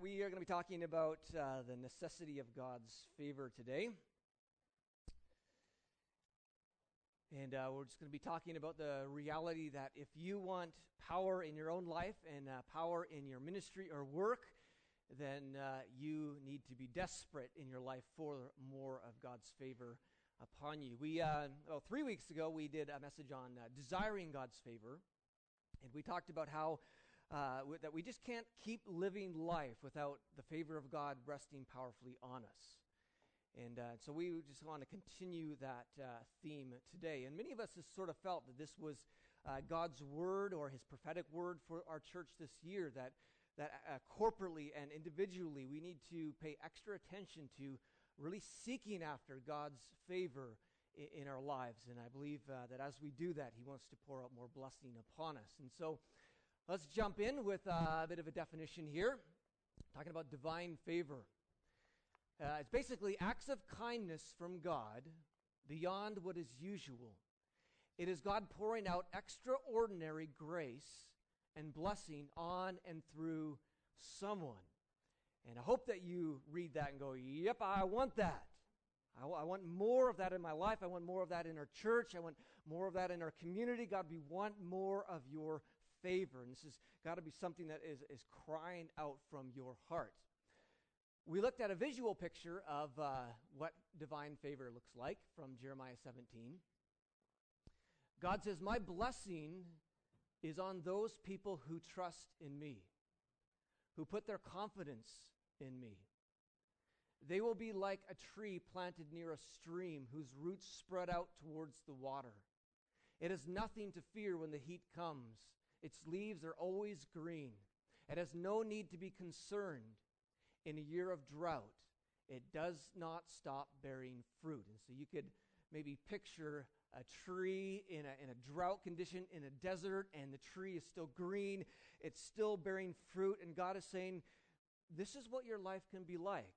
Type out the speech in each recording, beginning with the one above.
we are going to be talking about uh, the necessity of God's favor today. And uh, we're just going to be talking about the reality that if you want power in your own life and uh, power in your ministry or work, then uh, you need to be desperate in your life for more of God's favor upon you. We, uh, well, three weeks ago, we did a message on uh, desiring God's favor, and we talked about how uh, that we just can't keep living life without the favor of God resting powerfully on us. And uh, so we just want to continue that uh, theme today. And many of us have sort of felt that this was uh, God's word or his prophetic word for our church this year, that, that uh, corporately and individually we need to pay extra attention to really seeking after God's favor in, our lives. And I believe uh, that as we do that, he wants to pour out more blessing upon us. And so Let's jump in with a bit of a definition here. Talking about divine favor. Uh, it's basically acts of kindness from God beyond what is usual. It is God pouring out extraordinary grace and blessing on and through someone. And I hope that you read that and go, Yep, I want that. I, w- I want more of that in my life. I want more of that in our church. I want more of that in our community. God, we want more of your favor. And this has got to be something that is, is crying out from your heart. We looked at a visual picture of uh, what divine favor looks like from Jeremiah 17. God says, My blessing is on those people who trust in me, who put their confidence in me. They will be like a tree planted near a stream whose roots spread out towards the water. It has nothing to fear when the heat comes its leaves are always green. It has no need to be concerned in a year of drought. It does not stop bearing fruit. And so you could maybe picture a tree in a, in a drought condition in a desert, and the tree is still green. It's still bearing fruit. And God is saying, This is what your life can be like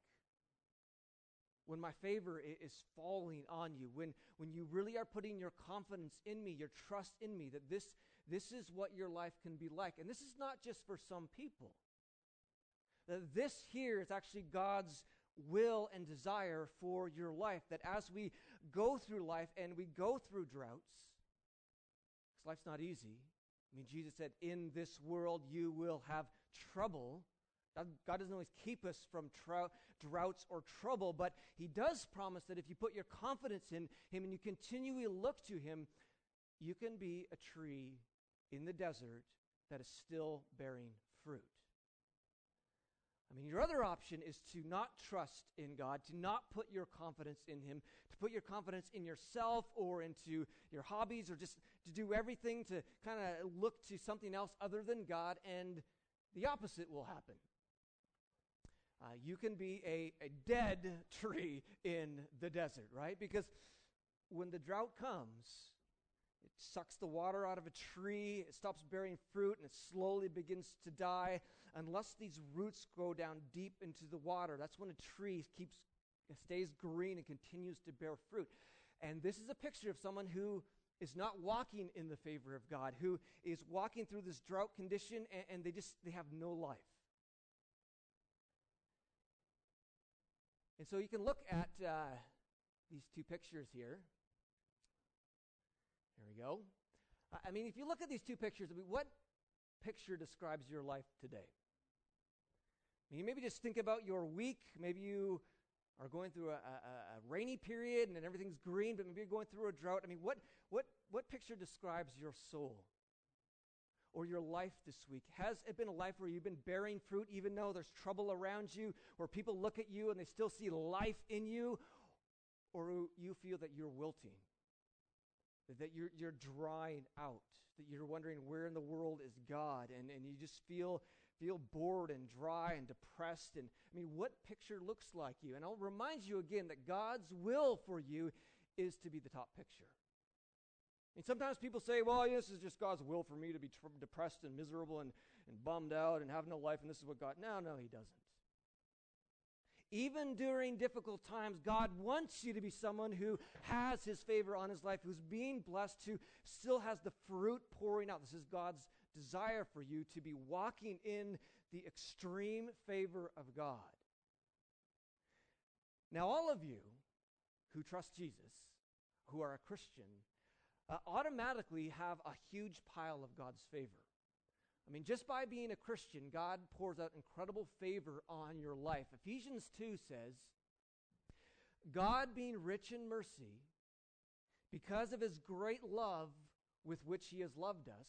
when my favor is falling on you, when, when you really are putting your confidence in me, your trust in me, that this, this is what your life can be like. And this is not just for some people. That this here is actually God's will and desire for your life. That as we go through life and we go through droughts, because life's not easy. I mean, Jesus said, In this world you will have trouble. God doesn't always keep us from droughts or trouble, but He does promise that if you put your confidence in Him and you continually look to Him, you can be a tree in the desert that is still bearing fruit. I mean, your other option is to not trust in God, to not put your confidence in Him, to put your confidence in yourself or into your hobbies, or just to do everything to kind of look to something else other than God, and the opposite will happen. Uh, you can be a, a dead tree in the desert, right? Because when the drought comes, it sucks the water out of a tree, it stops bearing fruit, and it slowly begins to die. Unless these roots go down deep into the water, that's when a tree keeps stays green and continues to bear fruit. And this is a picture of someone who is not walking in the favor of God, who is walking through this drought condition and, and they just they have no life. And so you can look at uh, these two pictures here. There we go. I mean, if you look at these two pictures, I mean, what picture describes your life today? I mean, maybe just think about your week. Maybe you are going through a, a, a, rainy period and everything's green, but maybe you're going through a drought. I mean, what, what, what picture describes your soul? or your life this week? Has it been a life where you've been bearing fruit even though there's trouble around you, where people look at you and they still see life in you, or you feel that you're wilting, that you're, you're drying out, that you're wondering where in the world is God, and, and you just feel, feel bored and dry and depressed? And I mean, what picture looks like you? And I'll remind you again that God's will for you is to be the top picture. And sometimes people say, well, this is just God's will for me to be depressed and miserable and, and bummed out and have no life, and this is what God. No, no, He doesn't. Even during difficult times, God wants you to be someone who has His favor on His life, who's being blessed, who still has the fruit pouring out. This is God's desire for you to be walking in the extreme favor of God. Now, all of you who trust Jesus, who are a Christian, uh, automatically have a huge pile of God's favor. I mean, just by being a Christian, God pours out incredible favor on your life. Ephesians 2 says, God being rich in mercy, because of his great love with which he has loved us,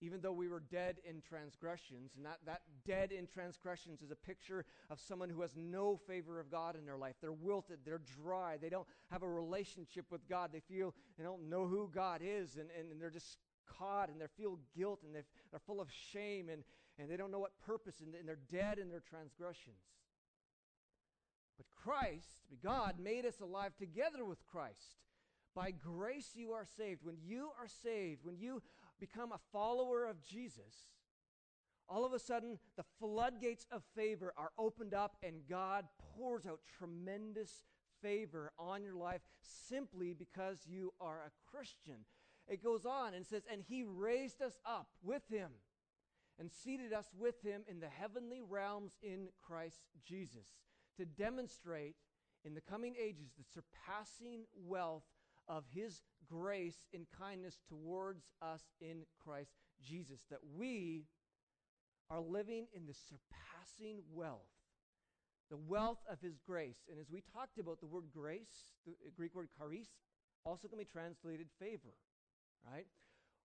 even though we were dead in transgressions. And that, that dead in transgressions is a picture of someone who has no favor of God in their life. They're wilted, they're dry, they don't have a relationship with God. They feel they don't know who God is, and, and, and they're just caught and they feel guilt and they're full of shame and, and they don't know what purpose and, and they're dead in their transgressions. But Christ, God, made us alive together with Christ. By grace you are saved. When you are saved, when you become a follower of Jesus, all of a sudden the floodgates of favor are opened up and God pours out tremendous favor on your life simply because you are a Christian. It goes on and says, And he raised us up with him and seated us with him in the heavenly realms in Christ Jesus to demonstrate in the coming ages the surpassing wealth of his grace and kindness towards us in Christ Jesus, that we are living in the surpassing wealth, the wealth of his grace. And as we talked about the word grace, the Greek word charis, also can be translated favor, right?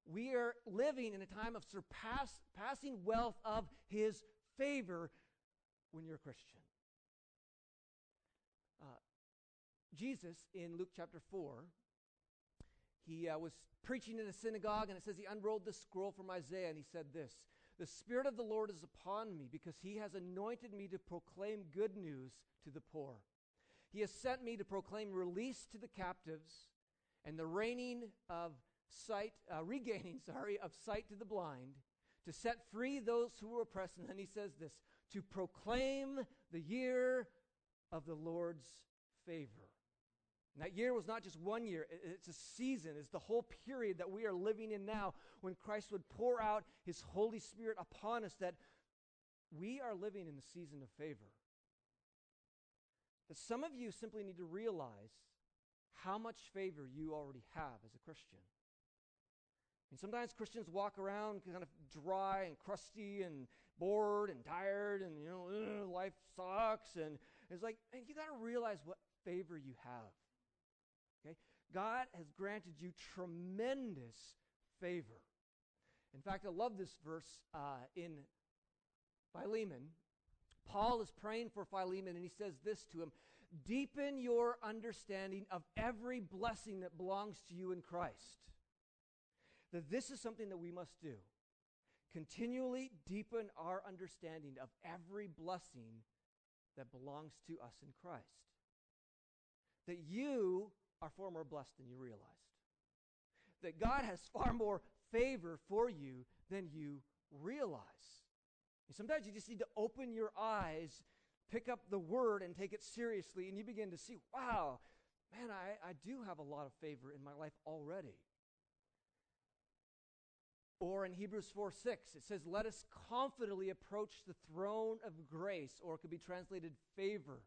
We are living in a time of surpassing wealth of his favor when you're a Christian. Uh, Jesus in Luke chapter 4 he uh, was preaching in a synagogue, and it says he unrolled the scroll from Isaiah, and he said this The Spirit of the Lord is upon me, because he has anointed me to proclaim good news to the poor. He has sent me to proclaim release to the captives and the reigning of sight, uh, regaining, sorry, of sight to the blind, to set free those who were oppressed. And then he says this to proclaim the year of the Lord's favor. And that year was not just one year, it's a season. It's the whole period that we are living in now when Christ would pour out his Holy Spirit upon us, that we are living in the season of favor. That some of you simply need to realize how much favor you already have as a Christian. And sometimes Christians walk around kind of dry and crusty and bored and tired and, you know, life sucks. And it's like, man, you got to realize what favor you have. Okay? God has granted you tremendous favor. In fact, I love this verse uh, in Philemon. Paul is praying for Philemon, and he says this to him Deepen your understanding of every blessing that belongs to you in Christ. That this is something that we must do. Continually deepen our understanding of every blessing that belongs to us in Christ. That you are far more blessed than you realized. That God has far more favor for you than you realize. And sometimes you just need to open your eyes, pick up the word, and take it seriously, and you begin to see, wow, man, I, I do have a lot of favor in my life already. Or in Hebrews 4 6, it says, Let us confidently approach the throne of grace, or it could be translated favor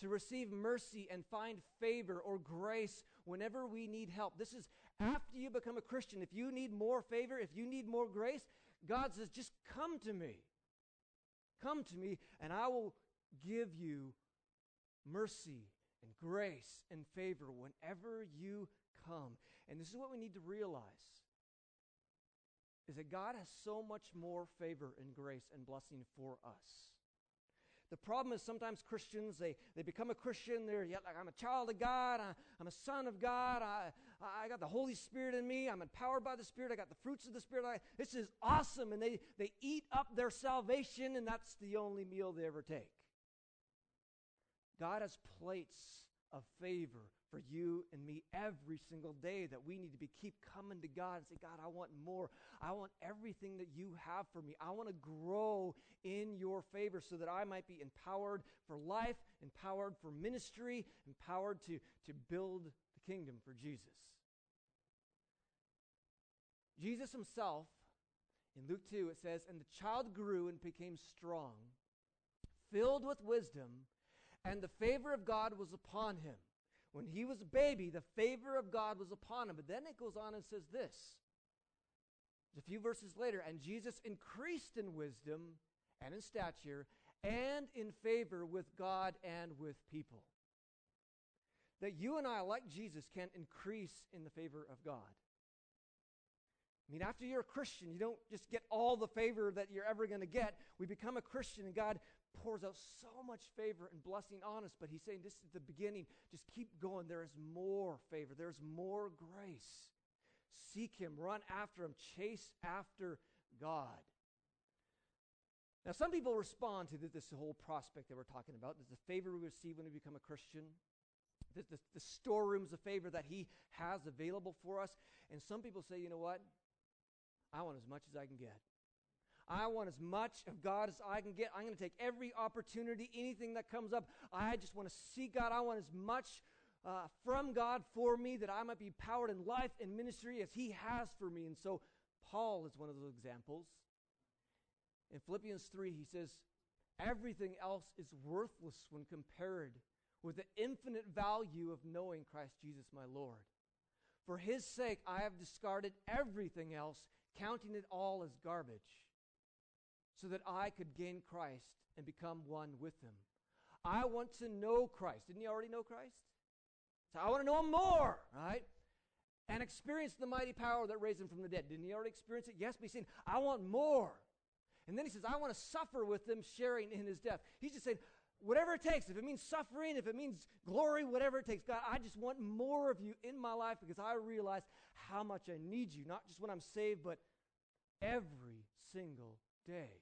to receive mercy and find favor or grace whenever we need help. This is after you become a Christian. If you need more favor, if you need more grace, God says, just come to me. Come to me, and I will give you mercy and grace and favor whenever you come. And this is what we need to realize is that God has so much more favor and grace and blessing for us. The problem is sometimes Christians, they, they become a Christian, they're like, I'm a child of God, I, am a son of God, I, I got the Holy Spirit in me, I'm empowered by the Spirit, I got the fruits of the Spirit. I, this is awesome. And they, they eat up their salvation, and that's the only meal they ever take. God has plates of favor for you and me every single day that we need to be keep coming to God and say, God, I want more. I want everything that you have for me. I want to grow in your favor so that I might be empowered for life, empowered for ministry, empowered to, to build the kingdom for Jesus. Jesus himself In Luke 2, it says, And the child grew and became strong, filled with wisdom, and the favor of God was upon him. When he was a baby, the favor of God was upon him. But then it goes on and says this. A few verses later, and Jesus increased in wisdom and in stature and in favor with God and with people. That you and I, like Jesus, can increase in the favor of God. I mean, after you're a Christian, you don't just get all the favor that you're ever going to get. We become a Christian, and God pours out so much favor and blessing on us. But He's saying this is the beginning. Just keep going. There is more favor, there's more grace. Seek Him, run after Him, chase after God. Now, some people respond to this whole prospect that we're talking about. The favor we receive when we become a Christian, the, the, the storerooms of favor that He has available for us. And some people say, you know what? I want as much as I can get. I want as much of God as I can get. I'm going to take every opportunity, anything that comes up. I just want to see God. I want as much uh, from God for me that I might be powered in life and ministry as He has for me. And so, Paul is one of those examples. In Philippians 3, he says, Everything else is worthless when compared with the infinite value of knowing Christ Jesus my Lord. For his sake, I have discarded everything else counting it all as garbage, so that I could gain Christ and become one with him. I want to know Christ. Didn't you already know Christ? So I want to know him more, right? And experience the mighty power that raised him from the dead. Didn't he already experience it? Yes, but he's saying, I want more. And then he says, I want to suffer with them, sharing in his death. He's just saying, whatever it takes, if it means suffering, if it means glory, whatever it takes, God, I just want more of you in my life because I realize how much I need you, not just when I'm saved, but every single day.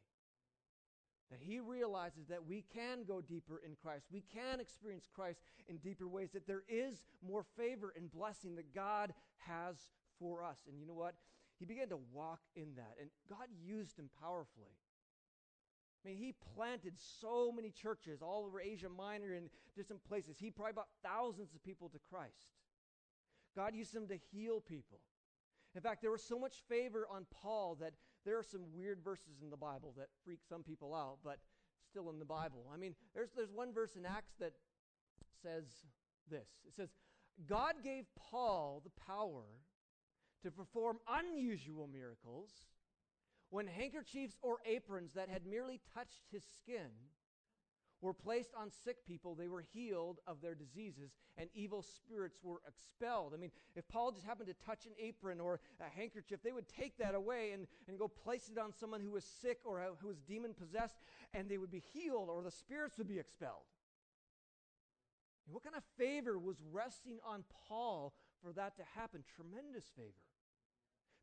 That he realizes that we can go deeper in Christ. We can experience Christ in deeper ways, that there is more favor and blessing that God has for us. And you know what? He began to walk in that, and God used him powerfully. I mean, he planted so many churches all over Asia Minor and different places. He probably brought thousands of people to Christ. God used him to heal people. In fact, there was so much favor on Paul that there are some weird verses in the Bible that freak some people out, but still in the Bible. I mean, there's, there's one verse in Acts that says this it says, God gave Paul the power to perform unusual miracles when handkerchiefs or aprons that had merely touched his skin were placed on sick people, they were healed of their diseases, and evil spirits were expelled. I mean, if Paul just happened to touch an apron or a handkerchief, they would take that away and, and go place it on someone who was sick or uh, who was demon possessed, and they would be healed or the spirits would be expelled. And what kind of favor was resting on Paul for that to happen? Tremendous favor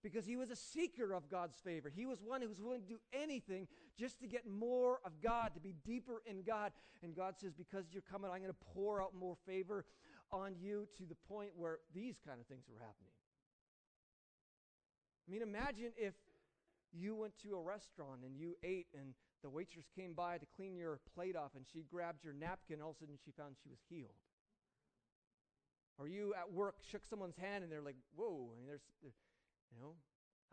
because he was a seeker of God's favor. He was one who was willing to do anything just to get more of God, to be deeper in God. And God says, Because you're coming, I'm going to pour out more favor on you to the point where these kind of things were happening. I mean, imagine if you went to a restaurant and you ate and the waitress came by to clean your plate off and she grabbed your napkin, all of a sudden she found she was healed. Or you at work shook someone's hand and they're like, whoa, I mean, there's, you know,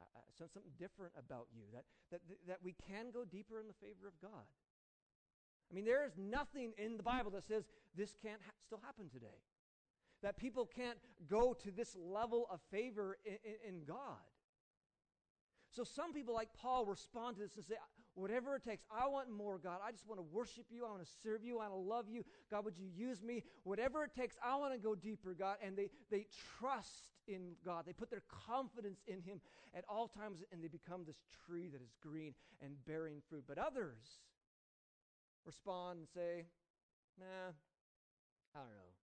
I, I sense something different about you, that, that, that we can go deeper in the favor of God. I mean, there is nothing in the Bible that says this can't ha- still happen today. That people can't go to this level of favor in, in, in God. So some people, like Paul, respond to this and say, whatever it takes, I want more, God. I just want to worship you. I want to serve you. I want to love you. God, would you use me? Whatever it takes, I want to go deeper, God. And they, they trust in God. They put their confidence in Him at all times, and they become this tree that is green and bearing fruit. But others respond and say, nah, I don't know.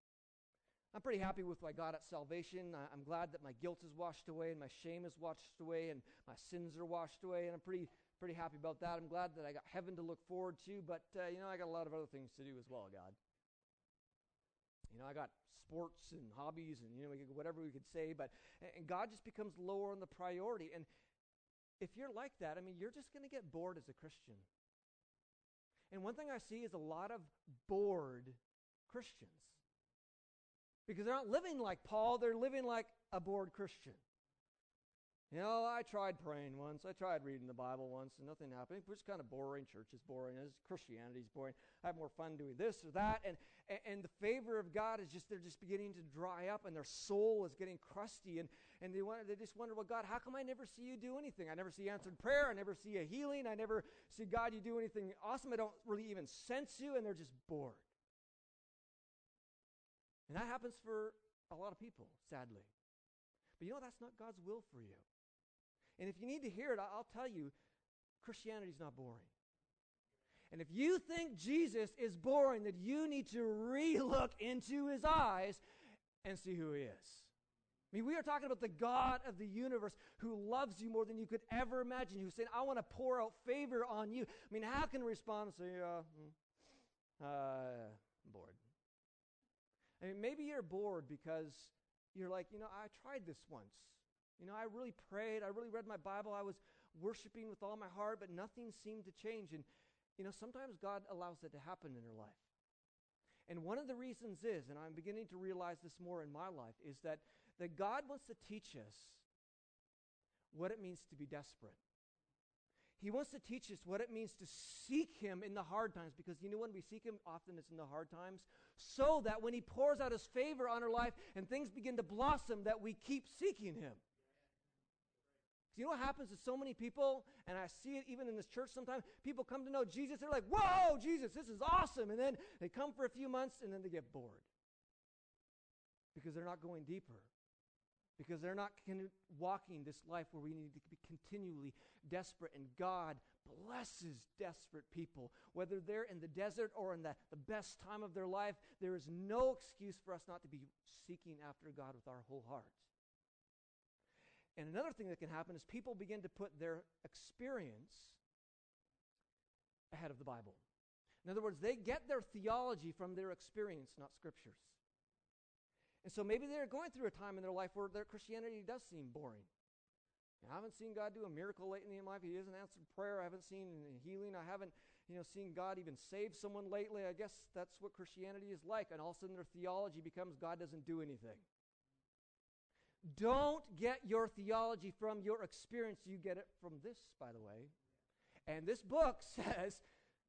I'm pretty happy with what I got at salvation. I, am glad that my guilt is washed away and my shame is washed away and my sins are washed away, and I'm pretty pretty happy about that. I'm glad that I got heaven to look forward to, but uh, you know I got a lot of other things to do as well, God. You know I got sports and hobbies and you know whatever we could say, but and God just becomes lower on the priority. And if you're like that, I mean, you're just going to get bored as a Christian. And one thing I see is a lot of bored Christians because they're not living like Paul, they're living like a bored Christian. You know, I tried praying once. I tried reading the Bible once, and nothing happened. It was kind of boring. Church is boring. Christianity is boring. I have more fun doing this or that. And, and, and the favor of God is just, they're just beginning to dry up, and their soul is getting crusty. And, and they, want, they just wonder, well, God, how come I never see you do anything? I never see answered prayer. I never see a healing. I never see, God, you do anything awesome. I don't really even sense you, and they're just bored. And that happens for a lot of people, sadly. But you know, that's not God's will for you. And if you need to hear it, I'll tell you Christianity is not boring. And if you think Jesus is boring, then you need to re-look into his eyes and see who he is. I mean, we are talking about the God of the universe who loves you more than you could ever imagine, who's saying, I want to pour out favor on you. I mean, how can we respond and say, uh, hmm, uh, bored? I mean, maybe you're bored because you're like, you know, I tried this once. You know, I really prayed. I really read my Bible. I was worshiping with all my heart, but nothing seemed to change. And, you know, sometimes God allows that to happen in your life. And one of the reasons is, and I'm beginning to realize this more in my life, is that, that God wants to teach us what it means to be desperate. He wants to teach us what it means to seek Him in the hard times because you know when we seek Him, often it's in the hard times, so that when He pours out His favor on our life and things begin to blossom, that we keep seeking Him. You know what happens to so many people, and I see it even in this church sometimes? People come to know Jesus, they're like, Whoa, Jesus, this is awesome. And then they come for a few months and then they get bored because they're not going deeper. Because they're not walking this life where we need to be continually desperate, and God blesses desperate people. Whether they're in the desert or in the, the best time of their life, there is no excuse for us not to be seeking after God with our whole heart. And another thing that can happen is people begin to put their experience ahead of the Bible. In other words, they get their theology from their experience, not scriptures. And so maybe they're going through a time in their life where their Christianity does seem boring. I haven't seen God do a miracle lately in my life. He hasn't answered prayer. I haven't seen healing. I haven't, you know, seen God even save someone lately. I guess that's what Christianity is like. And all of a sudden their theology becomes God doesn't do anything. Don't get your theology from your experience. You get it from this, by the way. And this book says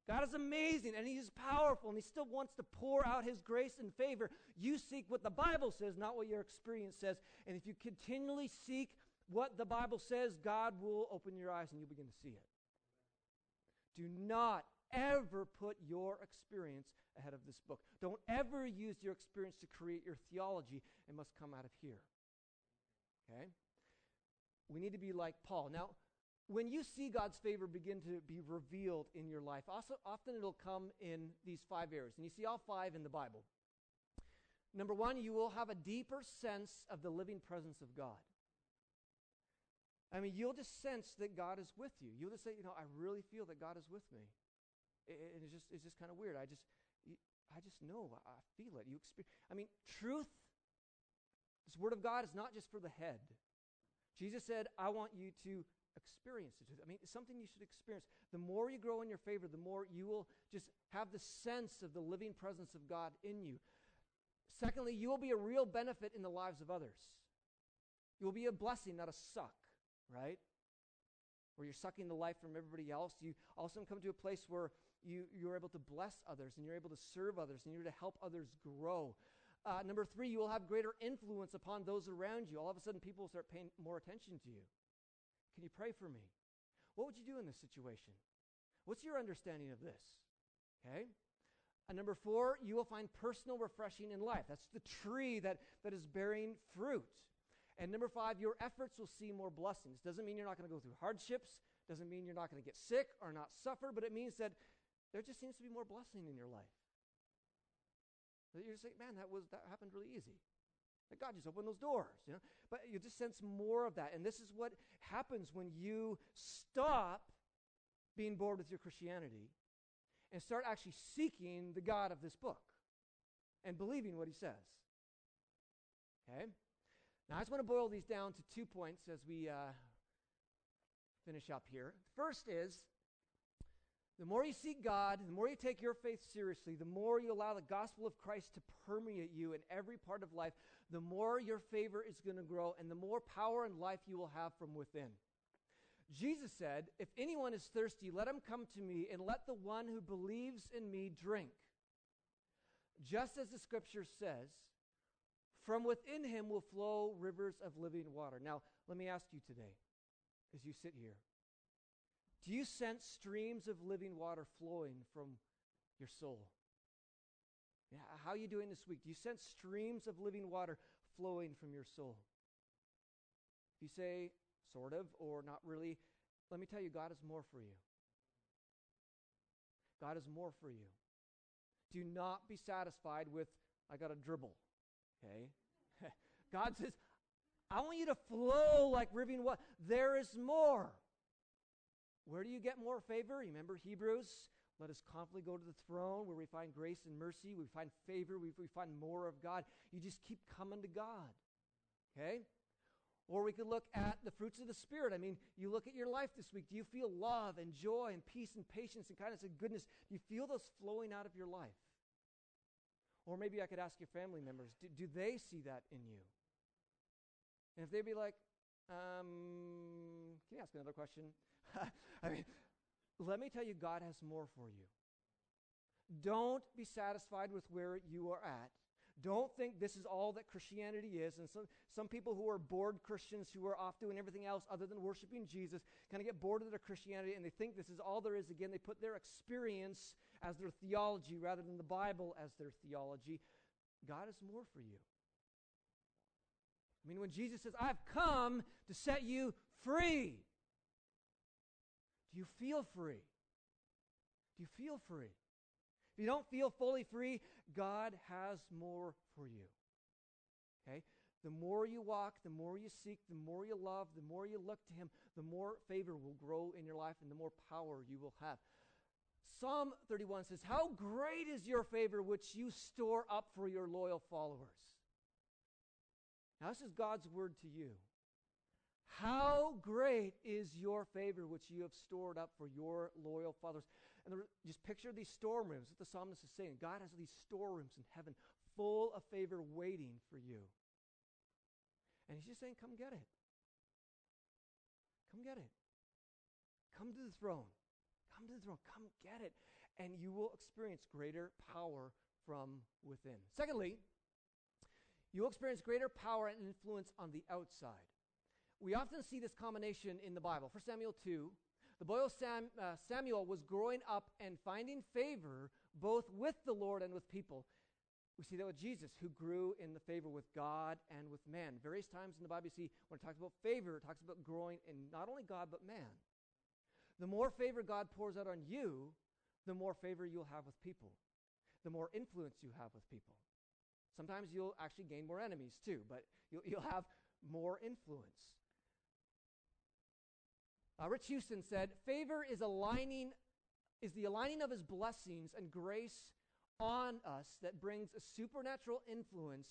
God is amazing and He is powerful and He still wants to pour out His grace and favor. You seek what the Bible says, not what your experience says. And if you continually seek what the Bible says, God will open your eyes and you'll begin to see it. Do not ever put your experience ahead of this book. Don't ever use your experience to create your theology. It must come out of here. Okay? We need to be like Paul. Now, when you see God's favor begin to be revealed in your life, also often it'll come in these five areas. And you see all five in the Bible. Number one, you will have a deeper sense of the living presence of God. I mean, you'll just sense that God is with you. You'll just say, you know, I really feel that God is with me. It, it's just, it's just kind of weird. I just, I just know. I feel it. You experience. I mean, truth this word of God is not just for the head. Jesus said, I want you to experience it. I mean, it's something you should experience. The more you grow in your favor, the more you will just have the sense of the living presence of God in you. Secondly, you will be a real benefit in the lives of others. You will be a blessing, not a suck, right? Where you're sucking the life from everybody else. You also come to a place where you, you're able to bless others and you're able to serve others and you're able to help others grow. Uh, number three, you will have greater influence upon those around you. All of a sudden, people will start paying more attention to you. Can you pray for me? What would you do in this situation? What's your understanding of this? Okay? And number four, you will find personal refreshing in life. That's the tree that, that is bearing fruit. And number five, your efforts will see more blessings. Doesn't mean you're not going to go through hardships, doesn't mean you're not going to get sick or not suffer, but it means that there just seems to be more blessing in your life. You're saying, man, that was that happened really easy. Like God just opened those doors, you know. But you just sense more of that. And this is what happens when you stop being bored with your Christianity and start actually seeking the God of this book and believing what he says. Okay? Now, I just want to boil these down to two points as we uh, finish up here. First is The more you seek God, the more you take your faith seriously, the more you allow the gospel of Christ to permeate you in every part of life, the more your favor is going to grow and the more power and life you will have from within. Jesus said, If anyone is thirsty, let him come to me, and let the one who believes in me drink. Just as the scripture says, from within him will flow rivers of living water. Now, let me ask you today, as you sit here, do you sense streams of living water flowing from your soul? How are you doing this week? Do you sense streams of living water flowing from your soul? If you say, sort of, or not really, let me tell you, God is more for you. God is more for you. Do not be satisfied with, I got a dribble. Okay? God says, I want you to flow like living water. There is more. Where do you get more favor? Remember Hebrews? Let us confidently go to the throne where we find grace and mercy, we find favor, we, we find more of God. You just keep coming to God. Okay? Or we could look at the fruits of the Spirit. I mean, you look at your life this week. Do you feel love and joy and peace and patience and kindness and goodness? Do you feel those flowing out of your life? Or maybe I could ask your family members do, do they see that in you? And if they'd be like, um, can you ask another question? I mean, let me tell you, God has more for you. Don't be satisfied with where you are at. Don't think this is all that Christianity is. And some, some people who are bored Christians who are off doing everything else other than worshiping Jesus kind of get bored of their Christianity and they think this is all there is. Again, they put their experience as their theology rather than the Bible as their theology. God is more for you. I mean, when Jesus says, I've come to set you free, do you feel free? Do you feel free? If you don't feel fully free, God has more for you. Okay? The more you walk, the more you seek, the more you love, the more you look to Him, the more favor will grow in your life and the more power you will have. Psalm 31 says, How great is your favor which you store up for your loyal followers. Now, this is God's word to you. How great is your favor which you have stored up for your loyal fathers? And there, just picture these storerooms, that the psalmist is saying. God has these storerooms in heaven full of favor waiting for you. And he's just saying, Come get it. Come get it. Come to the throne. Come to the throne. Come get it. And you will experience greater power from within. Secondly, you will experience greater power and influence on the outside. We often see this combination in the Bible. For Samuel 2, the boy Sam, uh, Samuel was growing up and finding favor both with the Lord and with people. We see that with Jesus, who grew in the favor with God and with man. Various times in the Bible, you see when it talks about favor, it talks about growing in not only God, but man. The more favor God pours out on you, the more favor you'll have with people, the more influence you have with people. Sometimes you'll actually gain more enemies too, but you'll, you'll have more influence. Uh, Rich Houston said, "Favor is aligning, is the aligning of His blessings and grace on us that brings a supernatural influence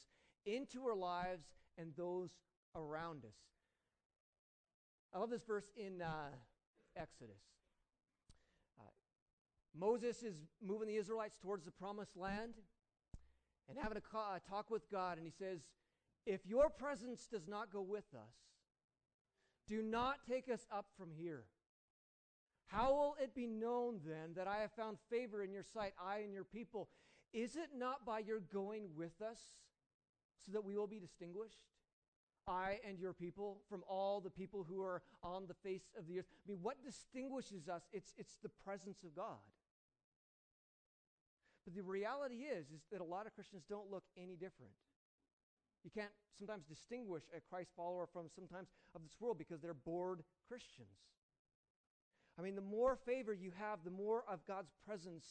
into our lives and those around us." I love this verse in uh, Exodus. Uh, Moses is moving the Israelites towards the promised land and having a ca- talk with God, and he says, If your presence does not go with us, do not take us up from here. How will it be known then that I have found favor in your sight, I and your people? Is it not by your going with us so that we will be distinguished? I and your people from all the people who are on the face of the earth. I mean, what distinguishes us? It's, it's the presence of God. But the reality is, is that a lot of Christians don't look any different. You can't sometimes distinguish a Christ follower from sometimes of this world because they're bored Christians. I mean, the more favor you have, the more of God's presence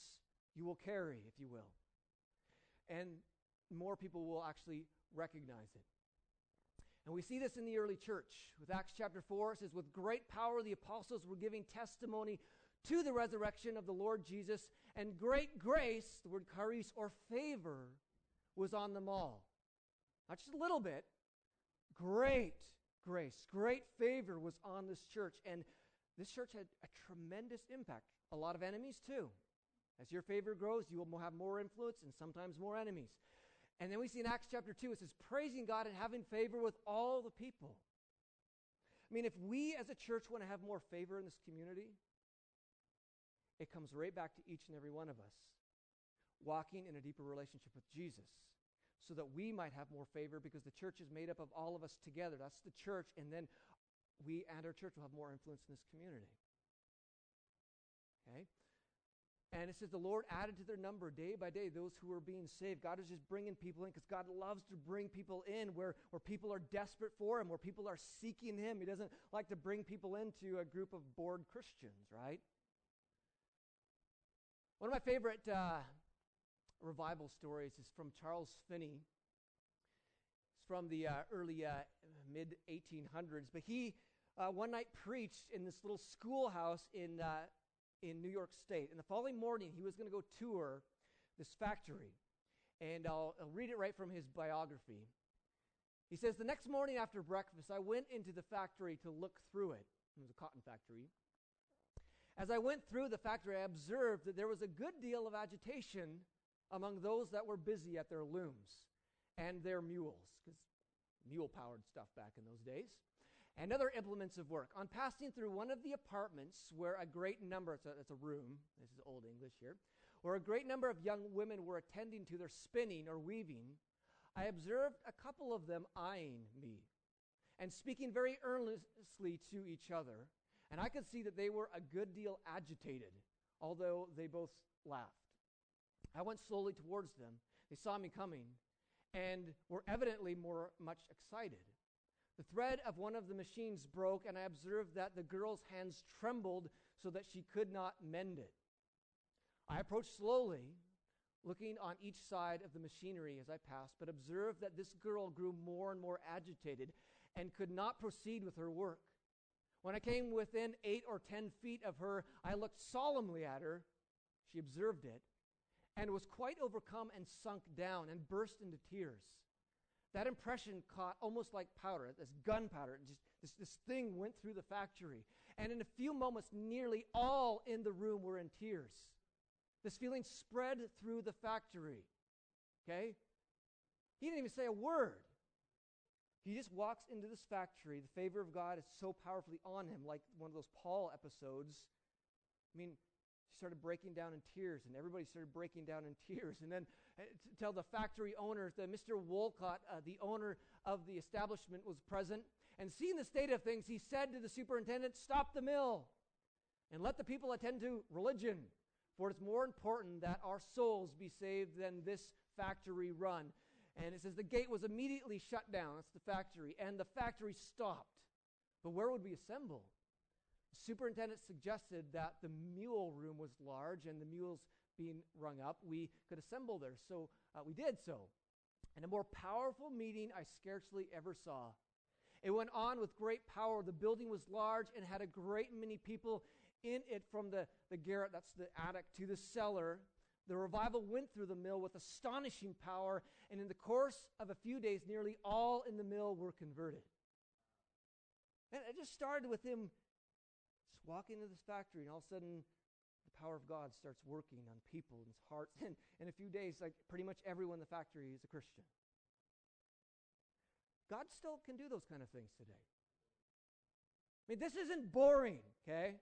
you will carry, if you will. And more people will actually recognize it. And we see this in the early church. With Acts chapter 4, it says, With great power the apostles were giving testimony to the resurrection of the Lord Jesus, and great grace, the word charis or favor, was on them all. Not just a little bit, great grace, great favor was on this church. And this church had a tremendous impact. a lot of enemies too. As your favor grows, you will have more influence and sometimes more enemies. And then we see in Acts chapter 2, it says, praising God and having favor with all the people. I mean, if we as a church want to have more favor in this community, it comes right back to each and every one of us walking in a deeper relationship with Jesus so that we might have more favor because the church is made up of all of us together. That's the church, and then we and our church will have more influence in this community. Okay? And it says the Lord added to their number day by day those who were being saved. God is just bringing people in because God loves to bring people in where, where people are desperate for Him, where people are seeking Him. He doesn't like to bring people into a group of bored Christians, right? One of my favorite uh, revival stories is from Charles Finney. It's from the uh, early uh, mid 1800s, but he uh, one night preached in this little schoolhouse in uh, in New York State. And the following morning, he was going to go tour this factory. And I'll, I'll read it right from his biography. He says, The next morning after breakfast, I went into the factory to look through it. It was a cotton factory. As I went through the factory, I observed that there was a good deal of agitation among those that were busy at their looms and their mules, because mule powered stuff back in those days and other implements of work. On passing through one of the apartments where a great number, it's a, it's a room, this is Old English here, where a great number of young women were attending to their spinning or weaving, I observed a couple of them eyeing me and speaking very earnestly to each other, and I could see that they were a good deal agitated, although they both laughed. I went slowly towards them. They saw me coming and were evidently more much excited. The thread of one of the machines broke, and I observed that the girl's hands trembled so that she could not mend it. I approached slowly, looking on each side of the machinery as I passed, but observed that this girl grew more and more agitated and could not proceed with her work. When I came within eight or ten feet of her, I looked solemnly at her. She observed it and was quite overcome and sunk down and burst into tears. That impression caught almost like powder, this gunpowder. Just this, this thing went through the factory. And in a few moments, nearly all in the room were in tears. This feeling spread through the factory. Okay? He didn't even say a word. He just walks into this factory. The favor of God is so powerfully on him, like one of those Paul episodes. I mean, she started breaking down in tears, and everybody started breaking down in tears. And then uh, tell the factory owners that Mr. Wolcott, uh, the owner of the establishment, was present. And seeing the state of things, he said to the superintendent, Stop the mill and let the people attend to religion. For it's more important that our souls be saved than this factory run. And it says the gate was immediately shut down. That's the factory. And the factory stopped. But where would we assemble? Superintendent suggested that the mule room was large and the mules being rung up, we could assemble there. So uh, we did so. And a more powerful meeting I scarcely ever saw. It went on with great power. The building was large and had a great many people in it from the, the garret, that's the attic, to the cellar. The revival went through the mill with astonishing power, and in the course of a few days, nearly all in the mill were converted. And it just started with him walk into this factory, and all of a sudden, the power of God starts working on people and hearts. And in a few days, like pretty much everyone in the factory is a Christian. God still can do those kind of things today. I mean, this isn't boring, okay?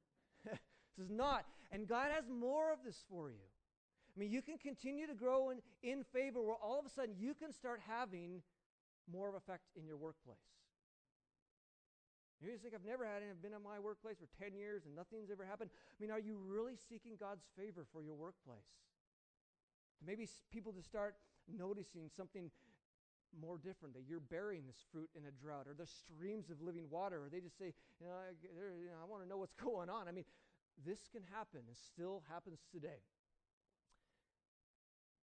this is not. And God has more of this for you. I mean, you can continue to grow in, in favor where all of a sudden you can start having more of effect in your workplace. You think I've never had it. I've been in my workplace for 10 years and nothing's ever happened. I mean, are you really seeking God's favor for your workplace? Maybe people to start noticing something more different that you're bearing this fruit in a drought or the streams of living water or they just say you know, I, you know, I want to know what's going on i mean this can happen and still happens today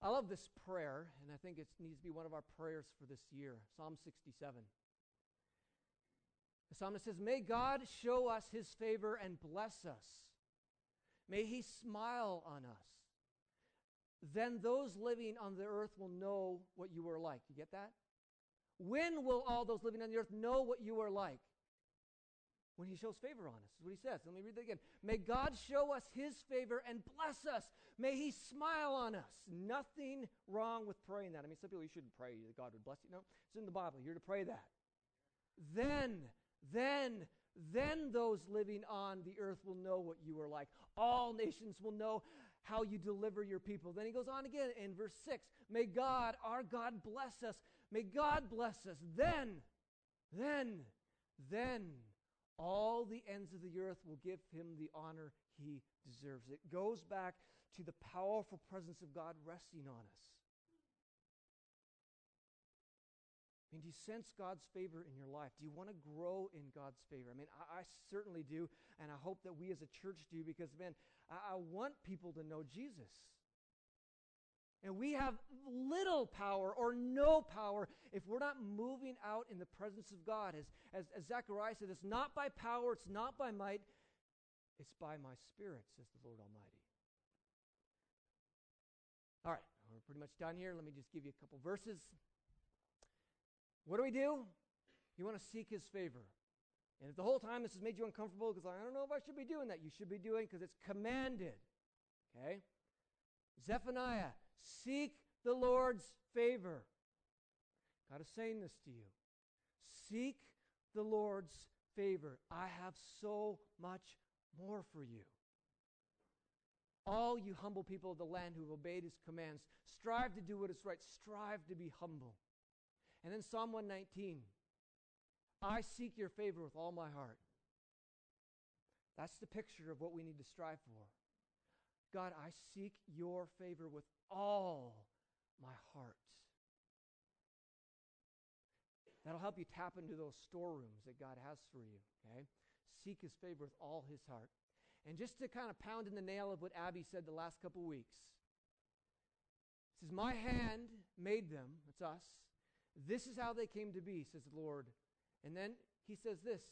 i love this prayer and i think it needs to be one of our prayers for this year psalm 67 the psalmist says, May God show us his favor and bless us. May he smile on us. Then those living on the earth will know what you are like. You get that? When will all those living on the earth know what you are like? when he shows favor on us. Is what he says. Let me read that again. May God show us his favor and bless us. May he smile on us. Nothing wrong with praying that. I mean, some people you shouldn't pray that God would bless you. No, it's in the Bible. You're to pray that. Then, then, then those living on the earth will know what you are like. All nations will know how you deliver your people. Then he goes on again in verse 6 May God, our God, bless us. May God bless us. Then, then, then all the ends of the earth will give him the honor he deserves. It goes back to the powerful presence of God resting on us. I mean, do you sense God's favor in your life? Do you want to grow in God's favor? I mean, I, I certainly do, and I hope that we as a church do because, man, I, I want people to know Jesus. And we have little power or no power if we're not moving out in the presence of God. As, as, as Zechariah said, it's not by power, it's not by might, it's by my spirit, says the Lord Almighty. All right, we're pretty much done here. Let me just give you a couple verses. What do we do? You want to seek his favor. And if the whole time this has made you uncomfortable because I don't know if I should be doing that, you should be doing because it's commanded. Okay? Zephaniah Seek the Lord's favor. God is saying this to you. Seek the Lord's favor. I have so much more for you. All you humble people of the land who have obeyed his commands, strive to do what is right, strive to be humble. And then Psalm 119 I seek your favor with all my heart. That's the picture of what we need to strive for. God, I seek your favor with all my heart. That'll help you tap into those storerooms that God has for you, okay? Seek his favor with all his heart. And just to kind of pound in the nail of what Abby said the last couple weeks, says, My hand made them, it's us. This is how they came to be, says the Lord. And then he says this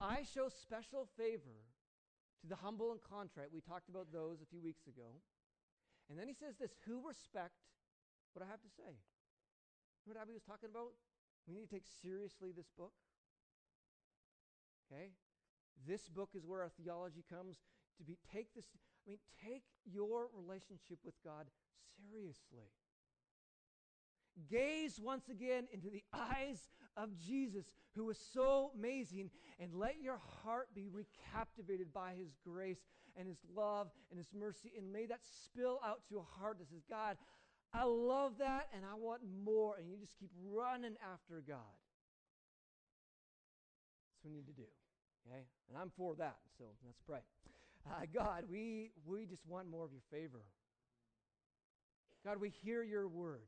I show special favor to the humble and contrite. We talked about those a few weeks ago. And then he says this who respect what I have to say. Remember what Abby was talking about? We need to take seriously this book. Okay? This book is where our theology comes to be take this I mean take your relationship with God seriously. Gaze once again into the eyes of Jesus, who was so amazing, and let your heart be recaptivated by his grace and his love and his mercy. And may that spill out to a heart that says, God, I love that and I want more. And you just keep running after God. That's what we need to do. Okay? And I'm for that. So let's pray. Uh, God, we, we just want more of your favor. God, we hear your word.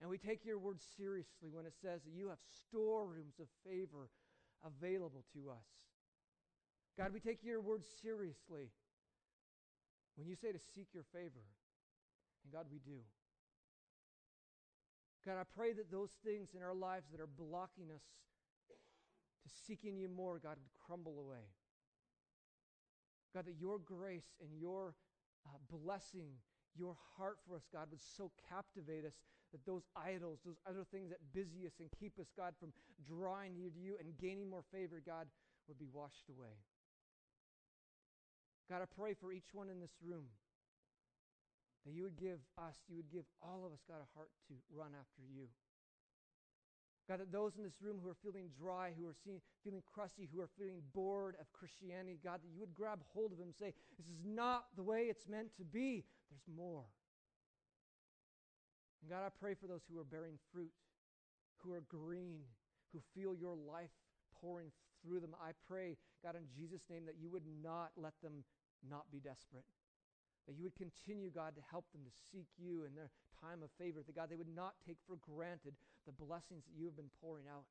And we take your word seriously when it says that you have storerooms of favor available to us. God, we take your word seriously when you say to seek your favor. And God, we do. God, I pray that those things in our lives that are blocking us to seeking you more, God, would crumble away. God, that your grace and your uh, blessing, your heart for us, God, would so captivate us that those idols, those other things that busy us and keep us, God, from drawing near to you and gaining more favor, God, would be washed away. God, I pray for each one in this room that you would give us, you would give all of us, God, a heart to run after you. God, that those in this room who are feeling dry, who are seeing, feeling crusty, who are feeling bored of Christianity, God, that you would grab hold of them and say, This is not the way it's meant to be. There's more. And God, I pray for those who are bearing fruit, who are green, who feel your life pouring through them. I pray, God, in Jesus' name, that you would not let them not be desperate. That you would continue, God, to help them to seek you in their time of favor. That, God, they would not take for granted the blessings that you have been pouring out.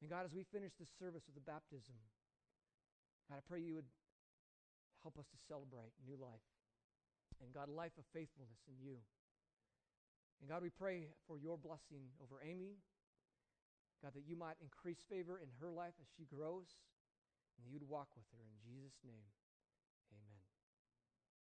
And, God, as we finish this service with the baptism, God, I pray you would help us to celebrate new life. And God, a life of faithfulness in you. And God, we pray for your blessing over Amy. God, that you might increase favor in her life as she grows, and you'd walk with her in Jesus' name.